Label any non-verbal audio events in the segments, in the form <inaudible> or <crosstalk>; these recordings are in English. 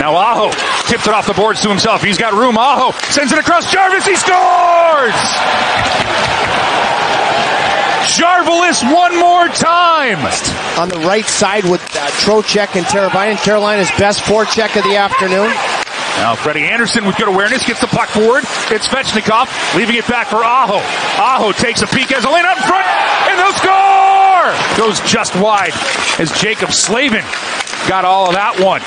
Now Aho tips it off the boards to himself. He's got room. Aho sends it across Jarvis. He scores! Jarvis one more time. On the right side with uh, Trocheck and Teravainen. Carolina's best forecheck of the afternoon. Now Freddie Andersen with good awareness gets the puck forward. It's Svechnikov leaving it back for Aho. Aho takes a peek as a lane up front and they'll score! Goes just wide as Jaccob Slavin got all of that one.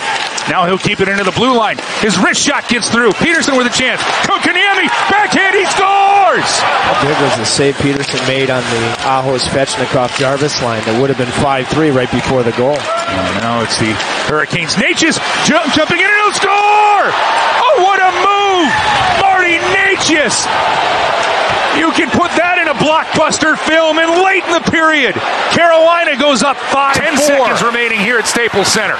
Now he'll keep it into the blue line. His wrist shot gets through. Petersen with a chance. Kotkaniemi, backhand, he scores! How big was the save Petersen made on the Aho Svechnikov Jarvis line that would have been 5-3 right before the goal? Oh, now it's the Hurricanes. Necas jump, jumping in and he'll score! Oh, what a move! Marty Necas! You can put that in a blockbuster film and late in the period. Carolina goes up 5 Ten four. seconds remaining here at Staples Center.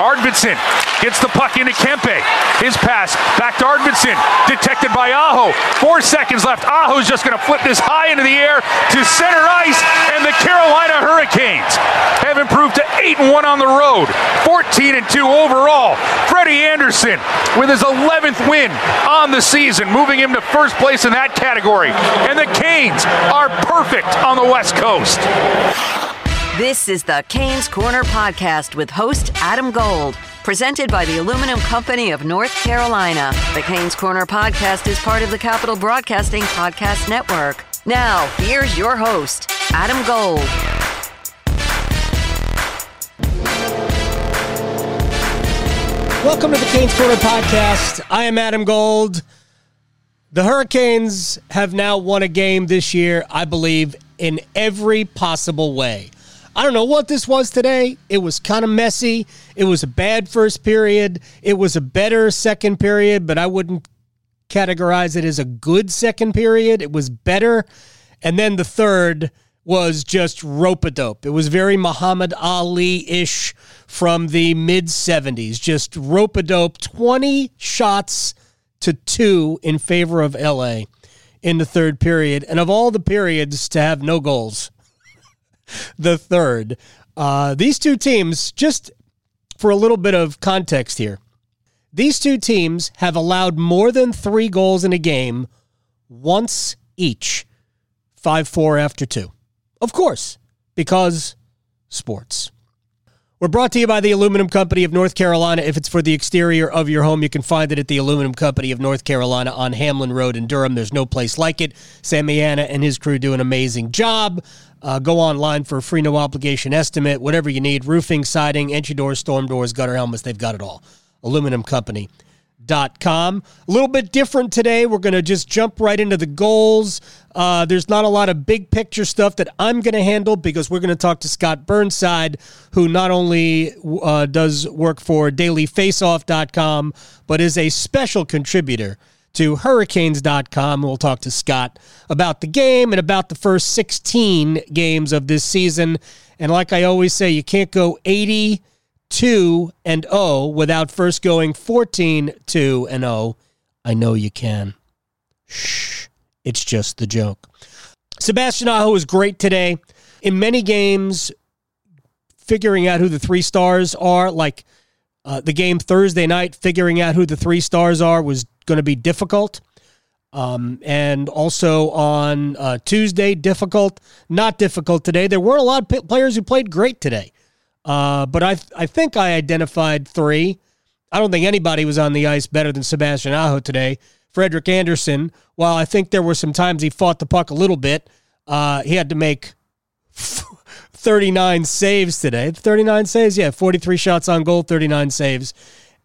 Arvidsson gets the puck into Kempe. His pass back to Arvidsson, detected by Aho. Four seconds left. Aho's just going to flip this high into the air to center ice, and the Carolina Hurricanes have improved to 8 and 1 on the road, 14 and 2 overall. Freddie Andersen with his 11th win on the season, moving him to first place in that category. And the Canes are perfect on the West Coast. This is the Canes Corner podcast with host Adam Gold, presented by the Aluminum Company of North Carolina. The Canes Corner podcast is part of the Capital Broadcasting Podcast Network. Now, here's your host, Adam Gold. Welcome to the Canes Corner podcast. I am Adam Gold. The Hurricanes have now won a game this year, I believe, in every possible way. I don't know what this was today. It was kind of messy. It was a bad first period. It was a better second period, but I wouldn't categorize it as a good second period. It was better. And then the third was just rope a dope. It was very Muhammad Ali ish from the mid 70s. Just rope a dope, 20 shots to two in favor of LA in the third period. And of all the periods to have no goals, the third. Uh, these two teams, just for a little bit of context here, these two teams have allowed more than three goals in a game once each. 5 4 after two. Of course, because sports. We're brought to you by the Aluminum Company of North Carolina. If it's for the exterior of your home, you can find it at the Aluminum Company of North Carolina on Hamlin Road in Durham. There's no place like it. Samiana and his crew do an amazing job. Uh, go online for a free no obligation estimate, whatever you need roofing, siding, entry doors, storm doors, gutter helmets, they've got it all. Aluminum Company. Dot com. A little bit different today. We're going to just jump right into the goals. Uh, there's not a lot of big picture stuff that I'm going to handle because we're going to talk to Scott Burnside, who not only uh, does work for dailyfaceoff.com, but is a special contributor to hurricanes.com. We'll talk to Scott about the game and about the first 16 games of this season. And like I always say, you can't go 80 2 and 0 without first going 14 2 and 0. I know you can. Shh. It's just the joke. Sebastian Aho was great today. In many games, figuring out who the three stars are, like uh, the game Thursday night, figuring out who the three stars are was going to be difficult. Um, and also on uh, Tuesday, difficult. Not difficult today. There weren't a lot of players who played great today. Uh, but I, I think I identified three. I don't think anybody was on the ice better than Sebastian Aho today. Frederik Andersen, while I think there were some times he fought the puck a little bit, uh, he had to make <laughs> 39 saves today. 39 saves, yeah, 43 shots on goal, 39 saves.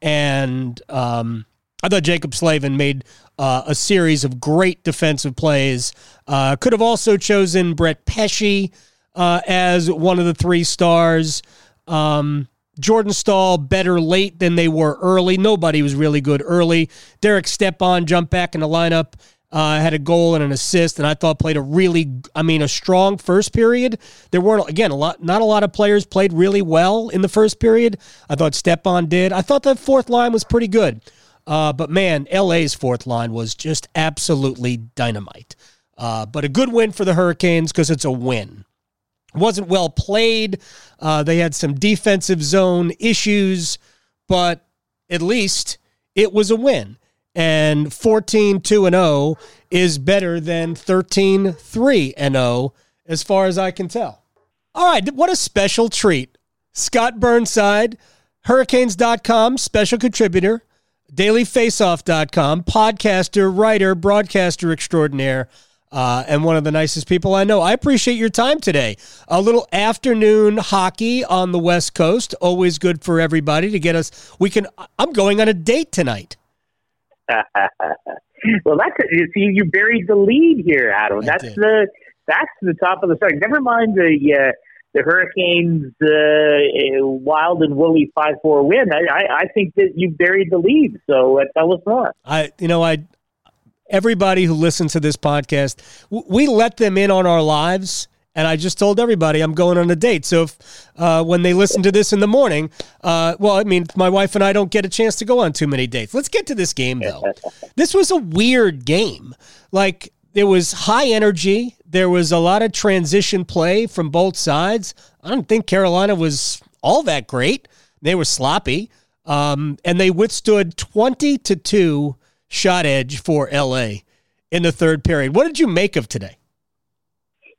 And um, I thought Jaccob Slavin made uh, a series of great defensive plays. Uh, could have also chosen Brett Pesce uh, as one of the three stars. Um, Jordan Staal better late than they were early. Nobody was really good early. Derek Stepan jumped back in the lineup, uh, had a goal and an assist, and I thought played a really, I mean, a strong first period. There weren't again a lot, not a lot of players played really well in the first period. I thought Stepan did. I thought the fourth line was pretty good, uh, but man, LA's fourth line was just absolutely dynamite. Uh, but a good win for the Hurricanes because it's a win wasn't well played. Uh, they had some defensive zone issues, but at least it was a win. And 14 2 and 0 is better than 13 3 and 0, as far as I can tell. All right, what a special treat. Scott Burnside, Hurricanes.com, special contributor, dailyfaceoff.com, podcaster, writer, broadcaster extraordinaire uh, and one of the nicest people I know. I appreciate your time today. A little afternoon hockey on the West Coast, always good for everybody to get us. We can. I'm going on a date tonight. <laughs> well, that's you see, you buried the lead here, Adam. I that's did. the that's the top of the story. Never mind the. Uh, the Hurricanes' uh, wild and woolly five four win. I, I, I think that you buried the lead. So uh, tell us more. I you know I everybody who listens to this podcast, we let them in on our lives. And I just told everybody I'm going on a date. So if uh, when they listen to this in the morning, uh, well, I mean, my wife and I don't get a chance to go on too many dates. Let's get to this game, though. <laughs> this was a weird game. Like, there was high energy. There was a lot of transition play from both sides. I don't think Carolina was all that great. They were sloppy. Um, and they withstood 20 to 2 shot edge for LA in the third period. What did you make of today?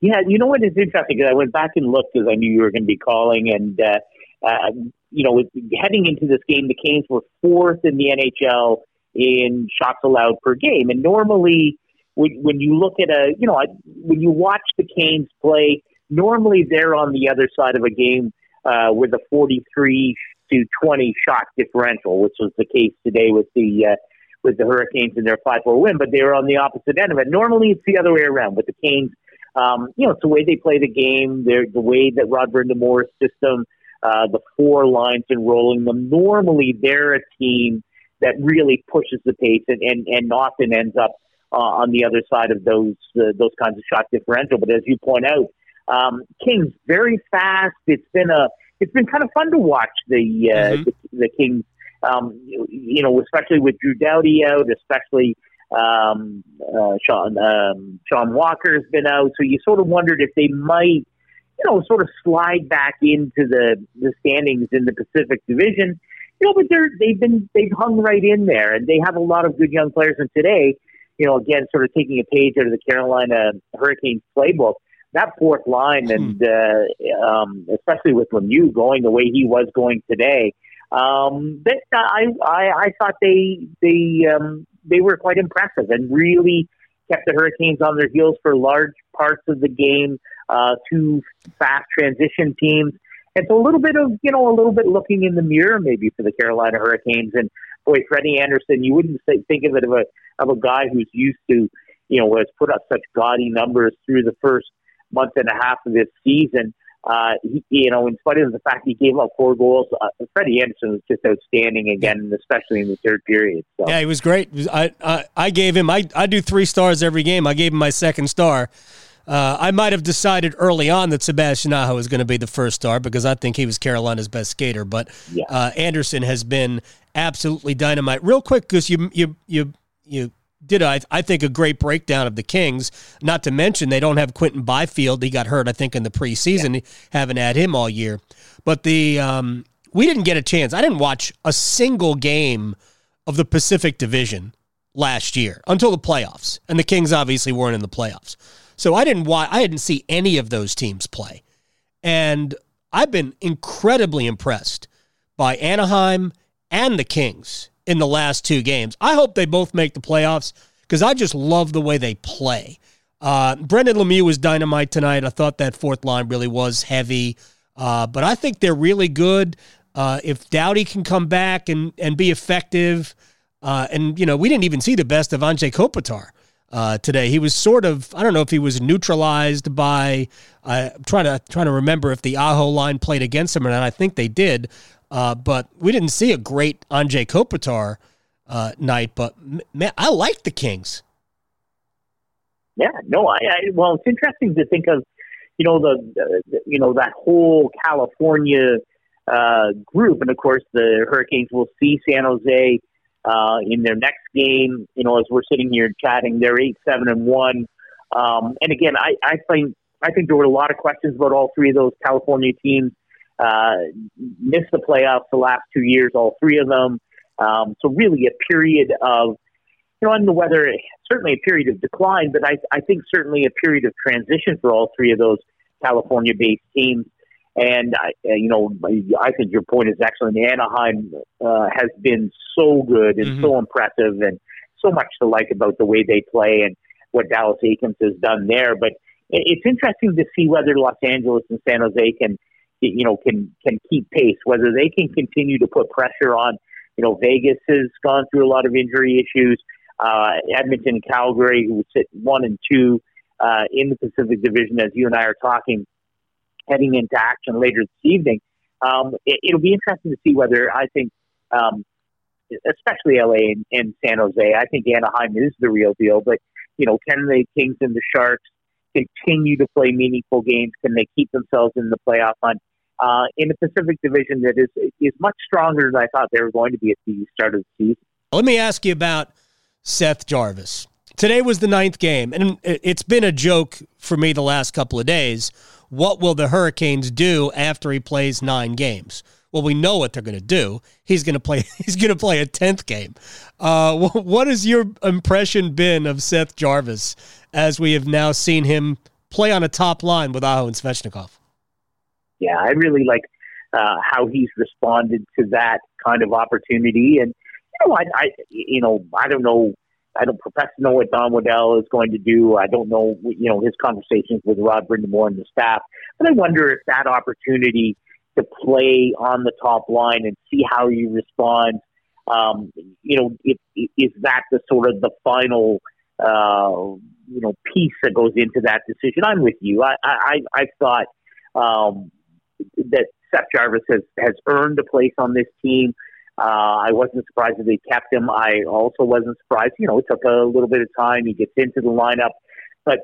Yeah, you know what is interesting? Because I went back and looked because I knew you were going to be calling, and uh, uh, you know, heading into this game, the Canes were fourth in the NHL in shots allowed per game, and normally when, you look at a, you know, when you watch the Canes play, normally they're on the other side of a game uh, with a 43 to 20 shot differential, which was the case today with the uh, with the Hurricanes in their 5 4 win, but they were on the opposite end of it. Normally, it's the other way around with the Canes. Um, you know, it's the way they play the game, they're, the way that Rod Brind'Amour's system, uh, the four lines and rolling them. Normally, they're a team that really pushes the pace and, and, and often ends up uh, on the other side of those uh, those kinds of shot differential. But as you point out, um, Kings very fast. It's been a it's been kind of fun to watch the uh, mm-hmm. the, the Kings um, you, know, especially with Drew Doughty out, especially um, uh, Sean um, Sean Walker's been out, so you sort of wondered if they might, you know, sort of slide back into the the standings in the Pacific Division. You know, but they're they've been they've hung right in there, and they have a lot of good young players. And today, you know, again, sort of taking a page out of the Carolina Hurricanes playbook, that fourth line, hmm. and uh, um, especially with Lemieux going the way he was going today, um, but I, I, I thought they they um, they were quite impressive and really kept the Hurricanes on their heels for large parts of the game. Uh, two fast transition teams. It's a little bit of you know a little bit looking in the mirror maybe for the Carolina Hurricanes and boy Freddie Andersen you wouldn't say, think of it of a of a guy who's used to you know has put up such gaudy numbers through the first month and a half of this season uh, he, you know, in spite of the fact he gave up four goals, uh, Freddie Andersen was just outstanding again, especially in the third period. So. Yeah, he was great. I, I, I gave him. I, I do three stars every game. I gave him my second star. Uh, I might have decided early on that Sebastian Aho was going to be the first star because I think he was Carolina's best skater. But yeah. uh, Andersen has been absolutely dynamite. Real quick, because you you you you did I, I think a great breakdown of the Kings. Not to mention they don't have Quinton Byfield. He got hurt, I think, in the preseason. Yeah. Haven't had him all year. But the um, we didn't get a chance. I didn't watch a single game of the Pacific Division last year until the playoffs, and the Kings obviously weren't in the playoffs. So I didn't watch. I didn't see any of those teams play, and I've been incredibly impressed by Anaheim and the Kings in the last two games. I hope they both make the playoffs because I just love the way they play. Uh, Brendan Lemieux was dynamite tonight. I thought that fourth line really was heavy, uh, but I think they're really good. Uh, if Doughty can come back and, and be effective, uh, and you know we didn't even see the best of Anze Kopitar uh, today. He was sort of I don't know if he was neutralized by. I'm trying to trying to remember if the Aho line played against him or not. I think they did. Uh, but we didn't see a great Anze Kopitar uh, night. But man, I like the Kings. Yeah, no, I, I well, it's interesting to think of, you know, the, the you know that whole California uh, group, and of course the Hurricanes will see San Jose uh, in their next game. You know, as we're sitting here chatting, they're eight, seven, and one. Um, and again, I, I think I think there were a lot of questions about all three of those California teams. Uh, missed the playoffs the last two years, all three of them. Um, so really, a period of you know, I don't know whether certainly a period of decline, but I, I think certainly a period of transition for all three of those California-based teams. And I, you know, I think your point is excellent. Anaheim uh, has been so good and mm-hmm. so impressive, and so much to like about the way they play and what Dallas Eakins has done there. But it's interesting to see whether Los Angeles and San Jose can, you know, can can keep pace. Whether they can continue to put pressure on. You know, Vegas has gone through a lot of injury issues uh, Edmonton Calgary, who sit one and two uh, in the Pacific Division, as you and I are talking, heading into action later this evening. Um, it, will be interesting to see whether I think, um, especially LA and, and San Jose, I think Anaheim is the real deal. But you know, can the Kings and the Sharks continue to play meaningful games? Can they keep themselves in the playoff hunt? Uh, in a Pacific Division that is is much stronger than I thought they were going to be at the start of the season. Let me ask you about Seth Jarvis. Today was the ninth game, and it's been a joke for me the last couple of days. What will the Hurricanes do after he plays nine games? Well, we know what they're going to do. He's going to play. <laughs> He's going to play a tenth game. Uh, what has your impression been of Seth Jarvis as we have now seen him play on a top line with Aho and Svechnikov? Yeah, I really like uh, how he's responded to that kind of opportunity, and you know, I, I, you know, I don't know. I don't profess to know what Don Waddell is going to do. I don't know, you know, his conversations with Rod Brind'Amour and the staff. But I wonder if that opportunity to play on the top line and see how he responds, um, you know, if, is that the sort of the final, uh, you know, piece that goes into that decision? I'm with you. I, I, I thought um, that Seth Jarvis has has earned a place on this team. Uh, I wasn't surprised that they kept him. I also wasn't surprised. You know, it took a little bit of time. He gets into the lineup, but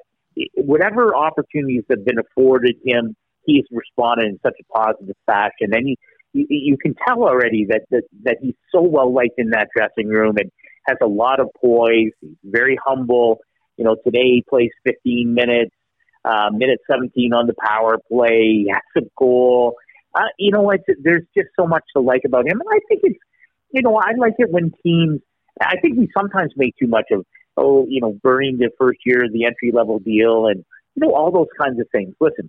whatever opportunities have been afforded him, he's responded in such a positive fashion. And he, you, you can tell already that, that that he's so well liked in that dressing room and has a lot of poise. He's very humble. You know, today he plays 15 minutes, uh, minute 17 on the power play. He has a goal. Uh, you know, it's, there's just so much to like about him, and I think it's you know, I like it when teams. I think we sometimes make too much of oh, you know, burning the first year the entry level deal, and you know all those kinds of things. Listen,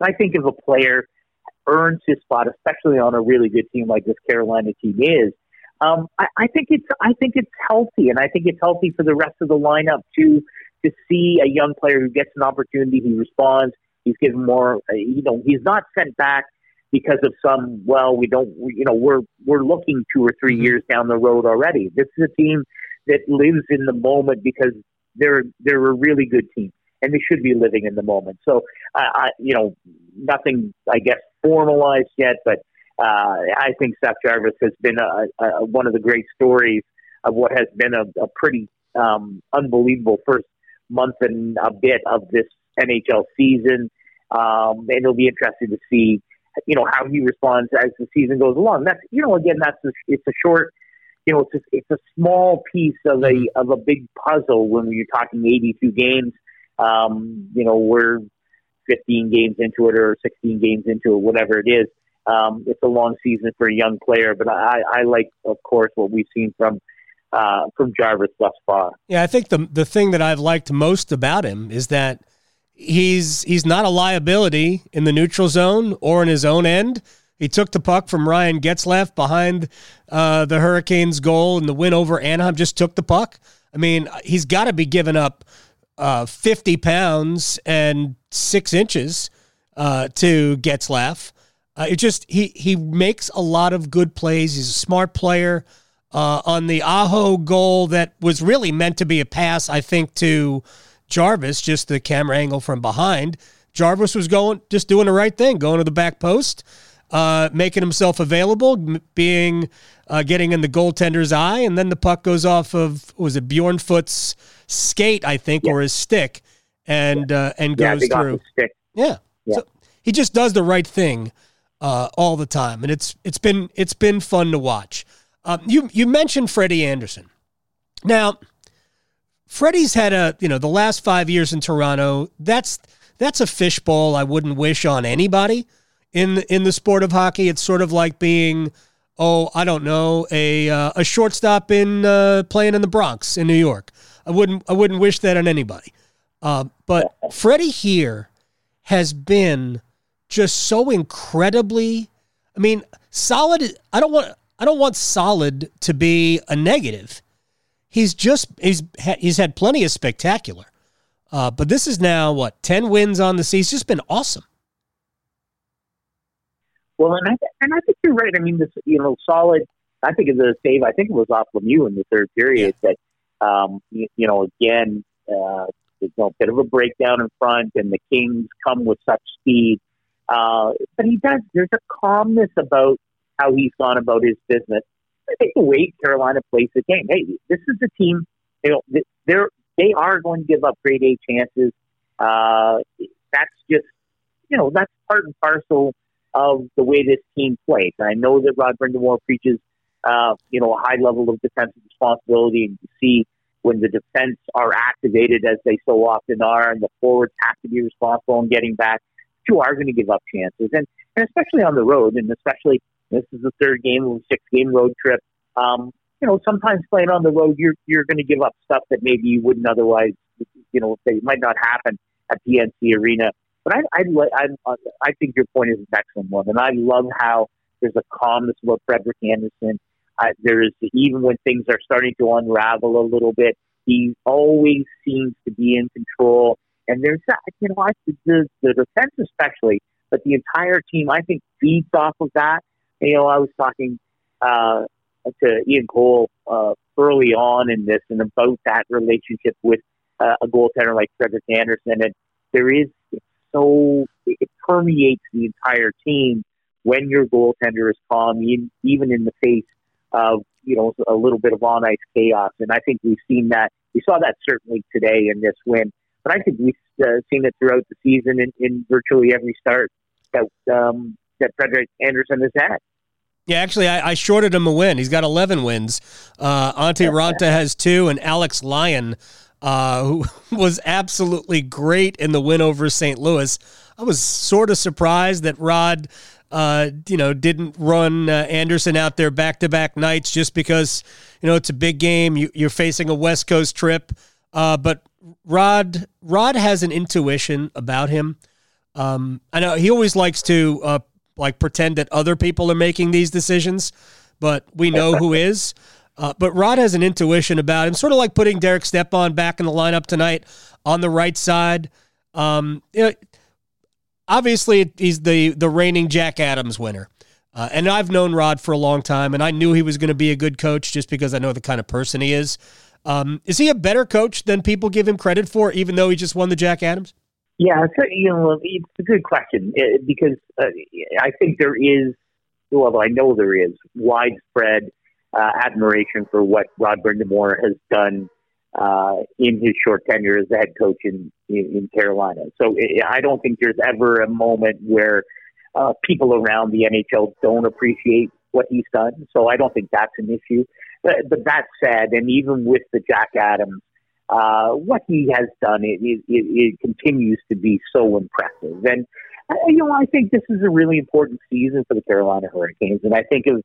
I think if a player earns his spot, especially on a really good team like this Carolina team is, um, I, I think it's I think it's healthy, and I think it's healthy for the rest of the lineup too to see a young player who gets an opportunity, he responds, he's given more. Uh, you know, he's not sent back because of some well we don't you know we're we're looking two or three mm-hmm. years down the road already this is a team that lives in the moment because they're they're a really good team and they should be living in the moment so i, I you know nothing i guess formalized yet but uh, I think Seth Jarvis has been a, a, one of the great stories of what has been a, a pretty um, unbelievable first month and a bit of this NHL season. Um, and it'll be interesting to see you know how he responds as the season goes along. That's you know again that's a, it's a short you know it's a, it's a small piece of a mm-hmm. of a big puzzle when you're talking 82 games. Um, you know we're 15 games into it or 16 games into it, whatever it is. Um, it's a long season for a young player, but I, I like, of course, what we've seen from uh, from Jarvis thus far. Yeah, I think the the thing that I've liked most about him is that he's he's not a liability in the neutral zone or in his own end. He took the puck from Ryan Getzlaf behind uh, the Hurricanes' goal in the win over Anaheim. Just took the puck. I mean, he's got to be giving up uh, 50 pounds and six inches uh, to Getzlaf. Uh, it just he he makes a lot of good plays. He's a smart player. Uh, on the Aho goal that was really meant to be a pass, I think, to Jarvis, just the camera angle from behind. Jarvis was going, just doing the right thing, going to the back post. uh, making himself available, being uh, getting in the goaltender's eye, and then the puck goes off of was it Bjornfot's skate, I think, yeah. or his stick, and uh, and goes yeah, through. Yeah. yeah. So he just does the right thing uh, all the time, and it's it's been it's been fun to watch. Um, you you mentioned Freddie Andersen. Now, Freddie's had a you know the last five years in Toronto. That's that's a fishbowl I wouldn't wish on anybody in in the sport of hockey. It's sort of like being oh I don't know a uh, a shortstop in uh, playing in the Bronx in New York. I wouldn't I wouldn't wish that on anybody. Uh, but Freddie here has been just so incredibly. I mean, solid. I don't want. I don't want solid to be a negative. He's just he's he's had plenty of spectacular, uh, but this is now what ten wins on the season. He's just been awesome. Well, and I and I think you're right. I mean, this you know, solid. I think of the save. I think it was off Lemieux in the third period. Yeah. That um, you, you, know, again, uh, there's a bit of a breakdown in front, and the Kings come with such speed. Uh, but he does. There's a calmness about how he's gone about his business. I think the way Carolina plays the game. Hey, this is a team. You know, they're they are going to give up grade A chances. Uh, that's just you know that's part and parcel of the way this team plays. And I know that Rod Brind'Amour preaches, uh, you know, a high level of defensive responsibility, and you see when the defense are activated as they so often are, and the forwards have to be responsible in getting back. You are going to give up chances, and, and especially on the road, and especially this is the third game of a six game road trip. Um, you know, sometimes playing on the road, you're you're going to give up stuff that maybe you wouldn't otherwise. You know, they might not happen at PNC Arena. But I I I, I think your point is an excellent one, and I love how there's a calmness about Frederik Andersen. Uh, there's even when things are starting to unravel a little bit, he always seems to be in control. And there's that, you know, I, the the defense especially, but the entire team I think feeds off of that. You know, I was talking uh, to Ian Cole uh, early on in this and about that relationship with uh, a goaltender like Frederik Andersen. and there is so it permeates the entire team when your goaltender is calm, even in the face of you know a little bit of on ice chaos. And I think we've seen that. We saw that certainly today in this win, but I think we've uh, seen it throughout the season in, in virtually every start that um, that Frederick Andersen has had. Yeah, actually, I, I, shorted him a win. He's got 11 wins. Uh, Antti Raanta has two, and Alex Lyon, uh, who <laughs> was absolutely great in the win over St. Louis. I was sort of surprised that Rod, uh, you know, didn't run uh, Andersen out there back to back nights just because, you know, it's a big game. You, are facing a West Coast trip. Uh, but Rod, Rod has an intuition about him. Um, I know he always likes to uh, like pretend that other people are making these decisions, but we know who <laughs> is. Uh, but Rod has an intuition about him, sort of like putting Derek Stepan back in the lineup tonight on the right side. Um, you know, obviously, he's the the reigning Jack Adams winner. Uh, and I've known Rod for a long time, and I knew he was going to be a good coach just because I know the kind of person he is. Um, is he a better coach than people give him credit for, even though he just won the Jack Adams? Yeah, so, you know, it's a good question uh, because uh, I think there is, well, I know there is widespread uh, admiration for what Rod Brind'Amour has done uh, in his short tenure as the head coach in, in, in Carolina. So I don't think there's ever a moment where uh, people around the NHL don't appreciate what he's done. So I don't think that's an issue. But, but that said, and even with the Jack Adams uh, what he has done, it, it, it, continues to be so impressive. And, uh, you know, I think this is a really important season for the Carolina Hurricanes. And I think of,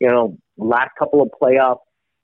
you know, last couple of playoff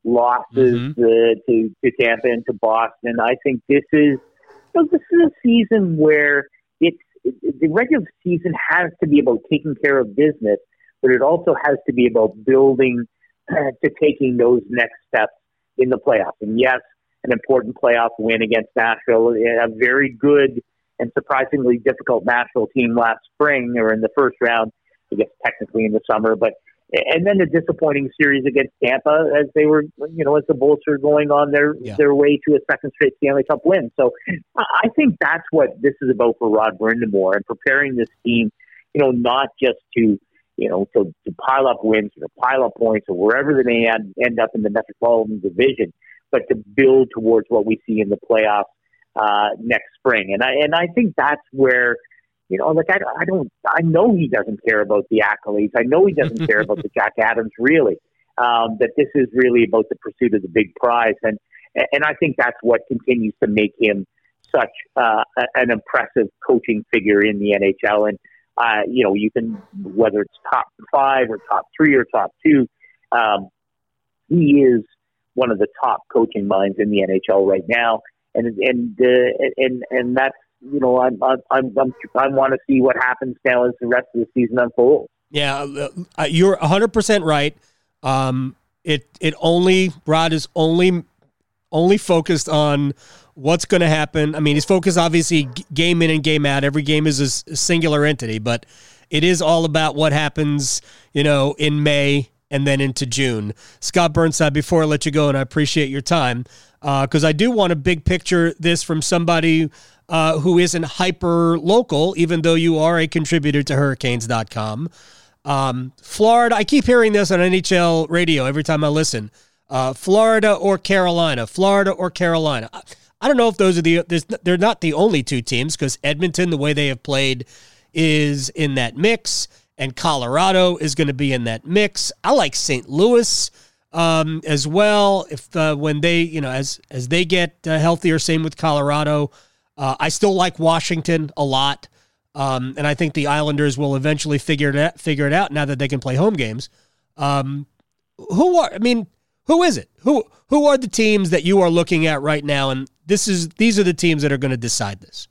losses mm-hmm. uh, to, to Tampa and to Boston. I think this is, you know, this is a season where it's, the regular season has to be about taking care of business, but it also has to be about building uh, to taking those next steps in the playoffs. And yes, an important playoff win against Nashville, a very good and surprisingly difficult Nashville team last spring or in the first round, I guess technically in the summer, but and then a disappointing series against Tampa as they were, you know, as the Bulls are going on their yeah. their way to a second straight Stanley Cup win. So I think that's what this is about for Rod Brind'Amour and preparing this team, you know, not just to you know, to, to pile up wins or to pile up points or wherever they may end, end up in the Metropolitan Division, but to build towards what we see in the playoffs uh, next spring. And I and I think that's where, you know, like I, I don't, I know he doesn't care about the accolades. I know he doesn't care about the <laughs> Jack Adams really. Um, that this is really about the pursuit of the big prize, and and I think that's what continues to make him such uh, an impressive coaching figure in the NHL. And uh, you know, you can whether it's top five or top three or top two, um, he is one of the top coaching minds in the NHL right now, and and uh, and and that's you know I'm I'm, I'm I'm I want to see what happens now as the rest of the season unfolds. Yeah, uh, you're 100 percent right. Um, it it only Rod is only only focused on what's going to happen. I mean, he's focused obviously game in and game out. Every game is a singular entity, but it is all about what happens, you know, in May and then into June. Scott Burnside, before I let you go, and I appreciate your time, because uh, I do want a big picture this from somebody uh, who isn't hyper local, even though you are a contributor to Hurricanes.com. Um, Florida, I keep hearing this on NHL radio every time I listen. Uh, Florida or Carolina, Florida or Carolina. I don't know if those are the they're not the only two teams because Edmonton, the way they have played, is in that mix, and Colorado is going to be in that mix. I like St. Louis um, as well. If uh, when they you know as as they get uh, healthier, same with Colorado. Uh, I still like Washington a lot, um, and I think the Islanders will eventually figure it out, figure it out now that they can play home games. Um, who are I mean, who is it? Who who are the teams that you are looking at right now, and this is these are the teams that are going to decide this.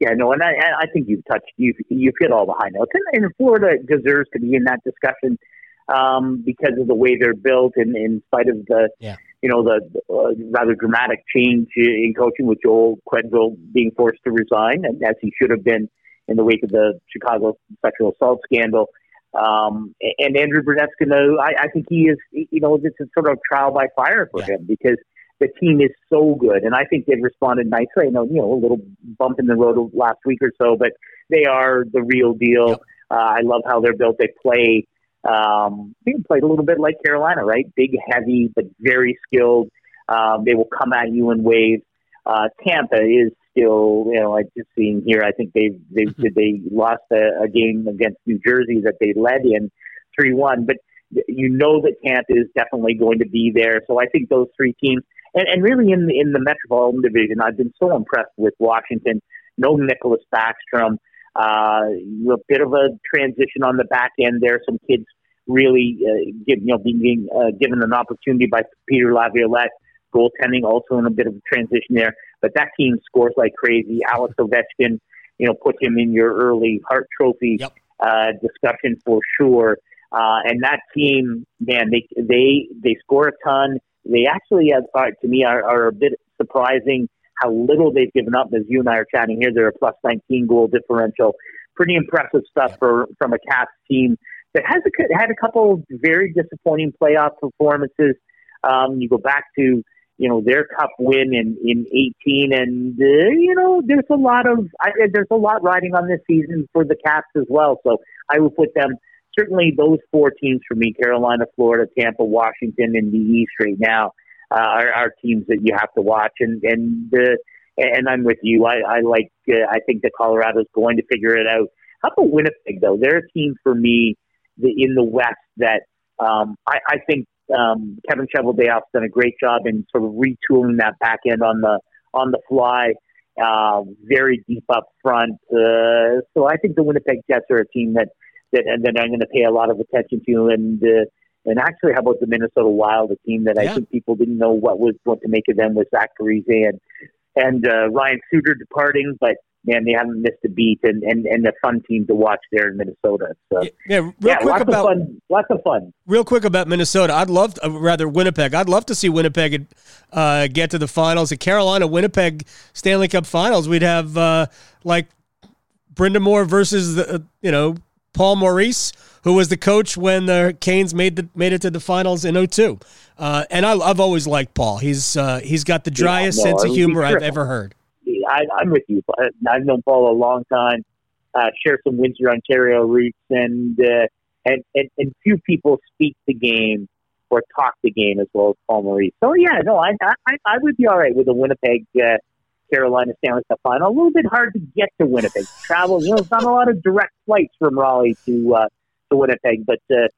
Yeah, no, and I, I think you've touched you've you've hit all the high notes, and, and Florida deserves to be in that discussion um, because of the way they're built, and in spite of the yeah. you know the uh, rather dramatic change in coaching with Joel Quenneville being forced to resign, and as he should have been in the wake of the Chicago sexual assault scandal. Um, and Andrew Brunette's going to, I, I think he is, you know, it's a sort of trial by fire for yeah. him because the team is so good, and I think they've responded nicely. I know, you know, a little bump in the road last week or so, but they are the real deal. Yep. Uh, I love how they're built. They play, um, they played a little bit like Carolina, right? Big, heavy, but very skilled. Um, they will come at you in waves. Uh, Tampa is still, you know, I just seen here. I think they they mm-hmm. they lost a, a game against New Jersey that they led in three one, but you know that Tampa is definitely going to be there. So I think those three teams and, and really in the, in the Metropolitan Division, I've been so impressed with Washington. No Nicholas Backstrom. Uh, a bit of a transition on the back end there. Some kids really, uh, give, you know, being uh, given an opportunity by Peter Laviolette. Goaltending also in a bit of a transition there. But that team scores like crazy. Alex Ovechkin, you know, put him in your early Hart Trophy yep. uh, discussion for sure. Uh, and that team, man, they they they score a ton. They actually, uh, to me, are, are a bit surprising how little they've given up. As you and I are chatting here, they're a plus 19 goal differential. Pretty impressive stuff for from a Caps team that has a, had a couple very disappointing playoff performances. Um, you go back to you know their cup win in in 18, and uh, you know there's a lot of I, there's a lot riding on this season for the Caps as well. So I would put them certainly those four teams for me Carolina, Florida, Tampa, Washington, in the East right now uh, are, are teams that you have to watch. And, and, uh, and I'm with you. I, I like, uh, I think that Colorado's going to figure it out. How about Winnipeg, though? They're a team for me the, in the West that um, I, I think um, Kevin Cheveldayoff's done a great job in sort of retooling that back end on the on the fly, uh, very deep up front. Uh, so I think the Winnipeg Jets are a team that that and then I'm going to pay a lot of attention to. And uh, and actually, how about the Minnesota Wild, a team that yeah. I think people didn't know what was what to make of them with Zach Parise and and uh, Ryan Suter departing, but man, they haven't missed a beat, and and and a fun team to watch there in Minnesota. So yeah, yeah real yeah, quick lots about of fun, lots of fun. Real quick about Minnesota, I'd love, to, uh, rather Winnipeg. I'd love to see Winnipeg uh, get to the finals. At Carolina, Winnipeg Stanley Cup Finals, we'd have uh, like Brind'Amour versus the uh, you know Paul Maurice, who was the coach when the Canes made the made it to the finals in 02. Uh, and I, have always liked Paul. He's uh, he's got the driest yeah, no, sense of humor I've ever heard. I, am with you. I've known Paul a long time. uh, share some Windsor, Ontario roots, and, uh, and and and few people speak the game or talk the game as well as Paul Maurice. So yeah, no, I I, I would be all right with a Winnipeg. Carolina Stanley Cup final. A little bit hard to get to Winnipeg. Travel, you know, it's not a lot of direct flights from Raleigh to uh, to Winnipeg. But uh,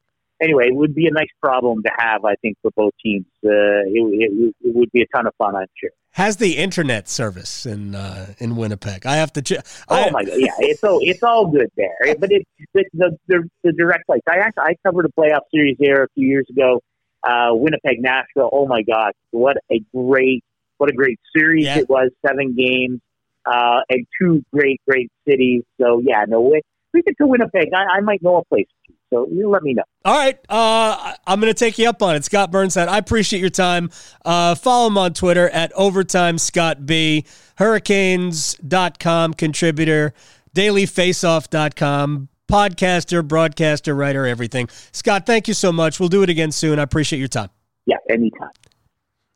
anyway, it would be a nice problem to have, I think, for both teams. Uh, it, it, it would be a ton of fun, I'm sure. Has the internet service in uh, in Winnipeg? I have to. Ch- oh my god! Yeah, it's all it's all good there. But it's the the, the, the direct flights. I actually I covered a playoff series there a few years ago. Uh, Winnipeg, Nashville. Oh my God, what a great what a great series yeah. it was. Seven games uh, and two great great cities. So yeah, no way we get to Winnipeg. I, I might know a place. So you let me know. All right. Uh, I'm going to take you up on it. Scott Burnside, I appreciate your time. Uh, follow him on Twitter at Overtime Scott B. Hurricanes.com contributor, dailyfaceoff.com, podcaster, broadcaster, writer, everything. Scott, thank you so much. We'll do it again soon. I appreciate your time. Yeah, anytime.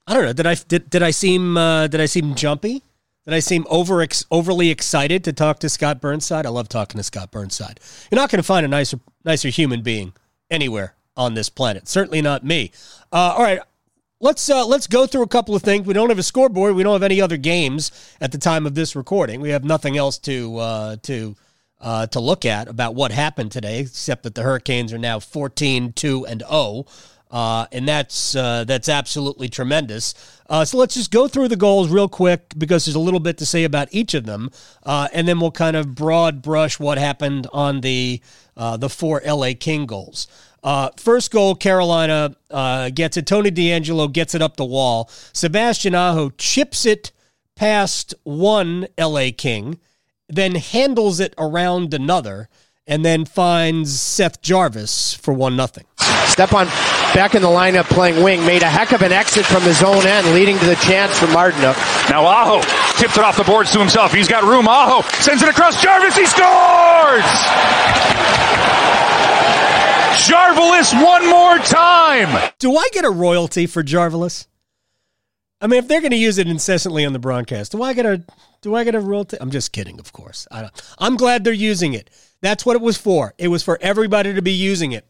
I don't know. Did I did, did I seem uh, did I seem jumpy? Did I seem over overly excited to talk to Scott Burnside? I love talking to Scott Burnside. You're not going to find a nicer nicer human being anywhere on this planet. Certainly not me. Uh, all right, let's uh, let's go through a couple of things. We don't have a scoreboard. We don't have any other games at the time of this recording. We have nothing else to uh, to uh, to look at about what happened today, except that the Hurricanes are now 14 2 and 0. Uh, and that's uh, that's absolutely tremendous. Uh, so let's just go through the goals real quick because there's a little bit to say about each of them, uh, and then we'll kind of broad brush what happened on the uh, the four LA King goals. Uh, first goal, Carolina gets it. Tony DeAngelo gets it up the wall. Sebastian Aho chips it past one LA King, then handles it around another, and then finds Seth Jarvis for one nothing. Stepan back in the lineup playing wing, made a heck of an exit from his own end, leading to the chance for Martinook. Now Aho tips it off the boards to himself. He's got room. Aho sends it across Jarvis. He scores! Jarvis one more time. Do I get a royalty for Jarvis? I mean, if they're going to use it incessantly on the broadcast, do I get a do I get a royalty? I'm just kidding, of course. I don't, I'm glad they're using it. That's what it was for. It was for everybody to be using it.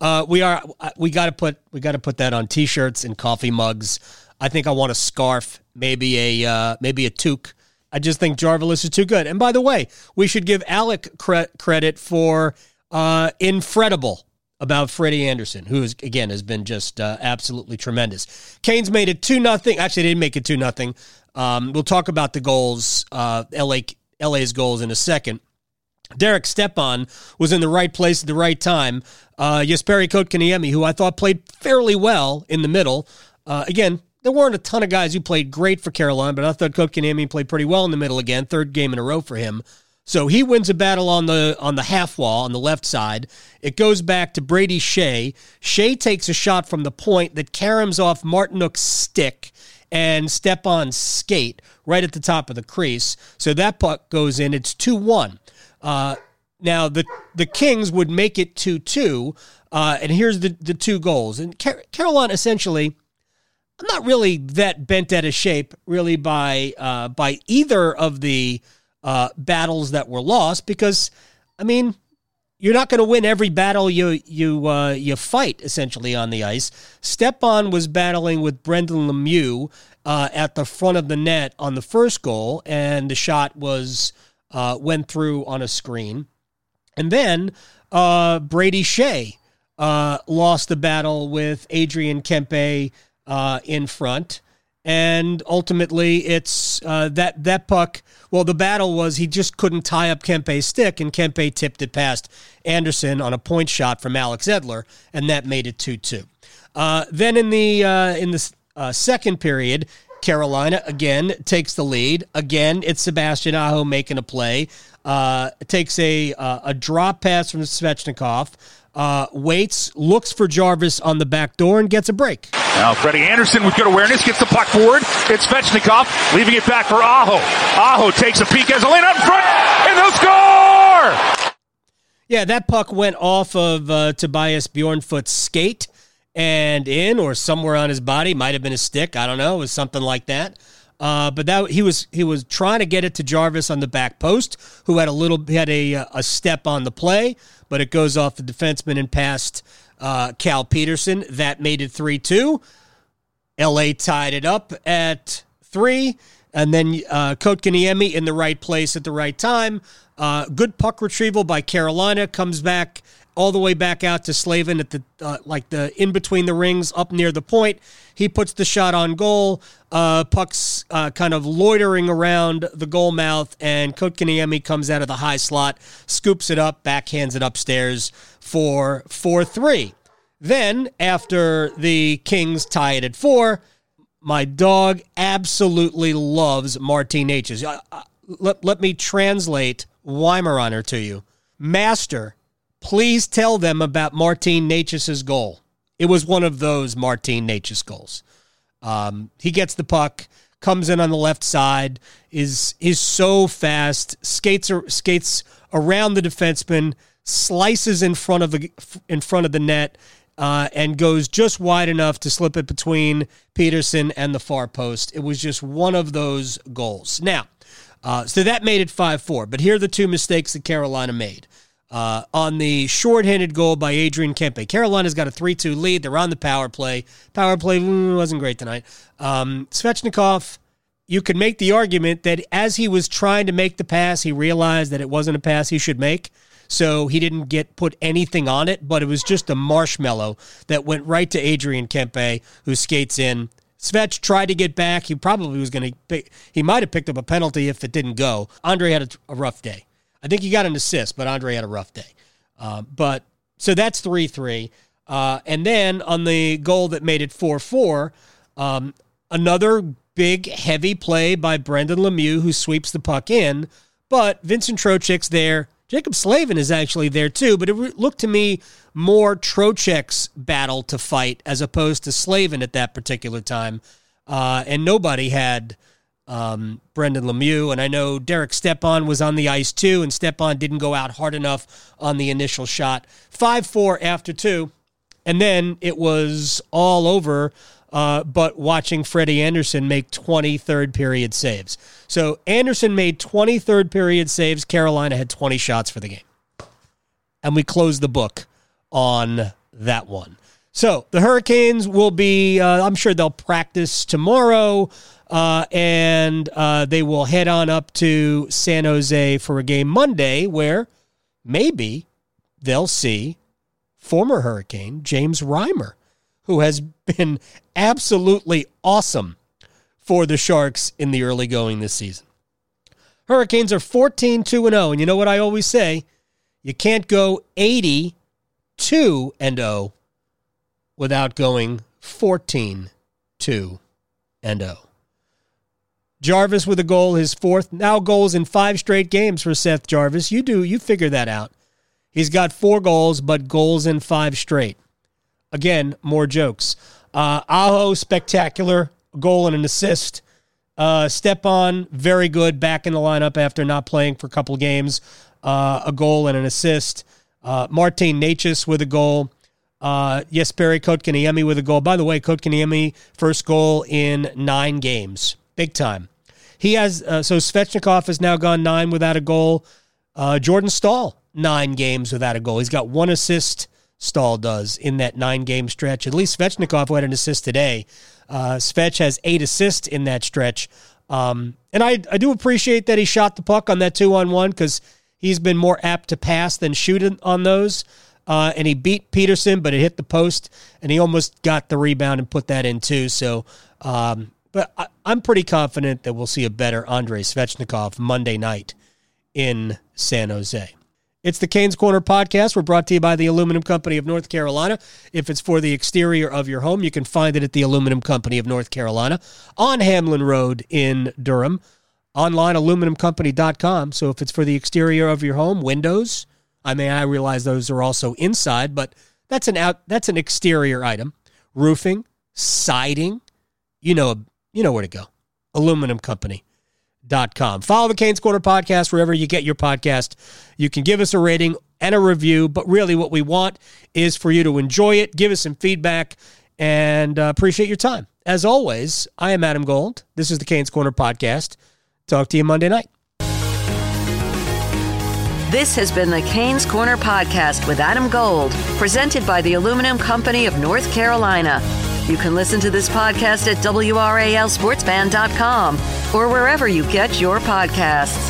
Uh, we are uh, we got to put we got to put that on t-shirts and coffee mugs. I think I want a scarf, maybe a uh, maybe a toque. I just think Jarvis is too good. And by the way, we should give Alec cre- credit for uh, Infredible about Freddie Andersen, who is, again has been just uh, absolutely tremendous. Canes made it two nothing. Actually, they didn't make it two nothing. Um, we'll talk about the goals, uh, LA LA's goals in a second. Derek Stepan was in the right place at the right time. Uh, Jesperi Kotkaniemi, who I thought played fairly well in the middle. Uh, again, there weren't a ton of guys who played great for Carolina, but I thought Kotkaniemi played pretty well in the middle again. Third game in a row for him. So he wins a battle on the on the half wall on the left side. It goes back to Brady Skjei. Skjei takes a shot from the point that caroms off Martinook's stick and Stepan's skate right at the top of the crease. So that puck goes in. It's 2 1. Uh, now the the Kings would make it two two, uh, and here's the the two goals. And Car- Carolina essentially, I'm not really that bent out of shape really by uh, by either of the uh, battles that were lost because, I mean, you're not going to win every battle you you uh, you fight essentially on the ice. Stepan was battling with Brendan Lemieux uh, at the front of the net on the first goal, and the shot was uh, went through on a screen. And then uh, Brady Skjei uh, lost the battle with Adrian Kempe uh, in front. And ultimately, it's uh, that that puck. Well, the battle was he just couldn't tie up Kempe's stick, and Kempe tipped it past Andersen on a point shot from Alex Edler, and that made it two two. Uh, then in the in the second period, Carolina again takes the lead. Again, it's Sebastian Aho making a play. Uh, takes a uh, a drop pass from Svechnikov. Uh, waits, looks for Jarvis on the back door, and gets a break. Now Freddie Andersen with good awareness gets the puck forward. It's Svechnikov leaving it back for Aho. Aho takes a peek as a lane up front, and they'll score. Yeah, that puck went off of uh, Tobias Bjornfot's skate and in or somewhere on his body. Might have been a stick. I don't know. It was something like that. Uh, but that he was he was trying to get it to Jarvis on the back post, who had a little had a a step on the play, but it goes off the defenseman and past uh, Cal Peterson. That made it three two. LA tied it up at three, and then uh, Kotkaniemi in the right place at the right time. Uh, good puck retrieval by Carolina comes back all the way back out to Slavin at the uh, like the in between the rings up near the point. He puts the shot on goal. Uh, puck's uh, kind of loitering around the goal mouth, and Kotkaniemi comes out of the high slot, scoops it up, backhands it upstairs for four three. Then after the Kings tie it at four, my dog absolutely loves Martin H's. Uh, uh, let, let me translate Weimaraner to you. Master, please tell them about Martin Necas' goal. It was one of those Martin Necas goals. Um, he gets the puck, comes in on the left side, is is so fast, skates skates around the defenseman, slices in front of the in front of the net, uh, and goes just wide enough to slip it between Petersen and the far post. It was just one of those goals. Now, uh, so that made it 5 4. But here are the two mistakes that Carolina made. Uh, on the shorthanded goal by Adrian Kempe. Carolina's got a 3 2 lead. They're on the power play. Power play mm, wasn't great tonight. Um, Svechnikov, you could make the argument that as he was trying to make the pass, he realized that it wasn't a pass he should make. So he didn't get put anything on it, but it was just a marshmallow that went right to Adrian Kempe, who skates in. Svech tried to get back. He probably was going to. He might have picked up a penalty if it didn't go. Andre had a, a rough day. I think he got an assist, but Andre had a rough day. Uh, but so that's three three, uh, and then on the goal that made it four four, um, another big heavy play by Brendan Lemieux who sweeps the puck in, but Vincent Trocheck's there. Jaccob Slavin is actually there too, but it looked to me more Trocheck's battle to fight as opposed to Slavin at that particular time. Uh, and nobody had um, Brendan Lemieux. And I know Derek Stepan was on the ice too, and Stepan didn't go out hard enough on the initial shot. 5 4 after two. And then it was all over, uh, but watching Freddie Andersen make 23rd period saves. So Andersen made 23rd period saves. Carolina had 20 shots for the game. And we closed the book on that one. So the Hurricanes will be, uh, I'm sure they'll practice tomorrow. Uh, and uh, they will head on up to San Jose for a game Monday where maybe they'll see former Hurricane James Reimer, who has been absolutely awesome for the Sharks in the early going this season. Hurricanes are 14 2 0. And you know what I always say? You can't go 82 and 0 without going 14 2 and 0. Jarvis with a goal, his fourth now goals in five straight games for Seth Jarvis. You do, you figure that out. He's got four goals, but goals in five straight. Again, more jokes. Uh, Aho, spectacular goal and an assist. Uh, Stepan, very good, back in the lineup after not playing for a couple games. Uh, a goal and an assist. Uh, Martin Necas with a goal. Uh, Jesperi Kotkaniemi with a goal. By the way, Kotkaniemi, first goal in nine games. Big time. He has uh, so Svechnikov has now gone nine without a goal. Uh, Jordan Staal nine games without a goal. He's got one assist. Staal does in that nine game stretch. At least Svechnikov had an assist today. Uh, Svech has eight assists in that stretch. Um, and I, I do appreciate that he shot the puck on that two on one because he's been more apt to pass than shoot on those. Uh, and he beat Petersen, but it hit the post, and he almost got the rebound and put that in too. So um, but I, am pretty confident that we'll see a better Andrei Svechnikov Monday night in San Jose. It's the Canes Corner podcast. We're brought to you by the Aluminum Company of North Carolina. If it's for the exterior of your home, you can find it at the Aluminum Company of North Carolina on Hamlin Road in Durham. Online, aluminumcompany.com. So if it's for the exterior of your home, windows, I mean, I realize those are also inside, but that's an out, that's an exterior item. Roofing, siding, you know, you know where to go. Aluminumcompany.com. Follow the Canes Corner podcast wherever you get your podcast. You can give us a rating and a review, but really what we want is for you to enjoy it, give us some feedback, and uh, appreciate your time. As always, I am Adam Gold. This is the Canes Corner podcast. Talk to you Monday night. This has been the Canes Corner podcast with Adam Gold, presented by the Aluminum Company of North Carolina. You can listen to this podcast at WRALSportsFan.com or wherever you get your podcasts.